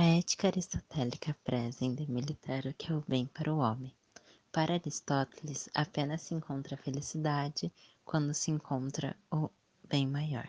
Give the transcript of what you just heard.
A ética aristotélica preza em demilitar o que é o bem para o homem. Para Aristóteles, apenas se encontra a felicidade quando se encontra o bem maior.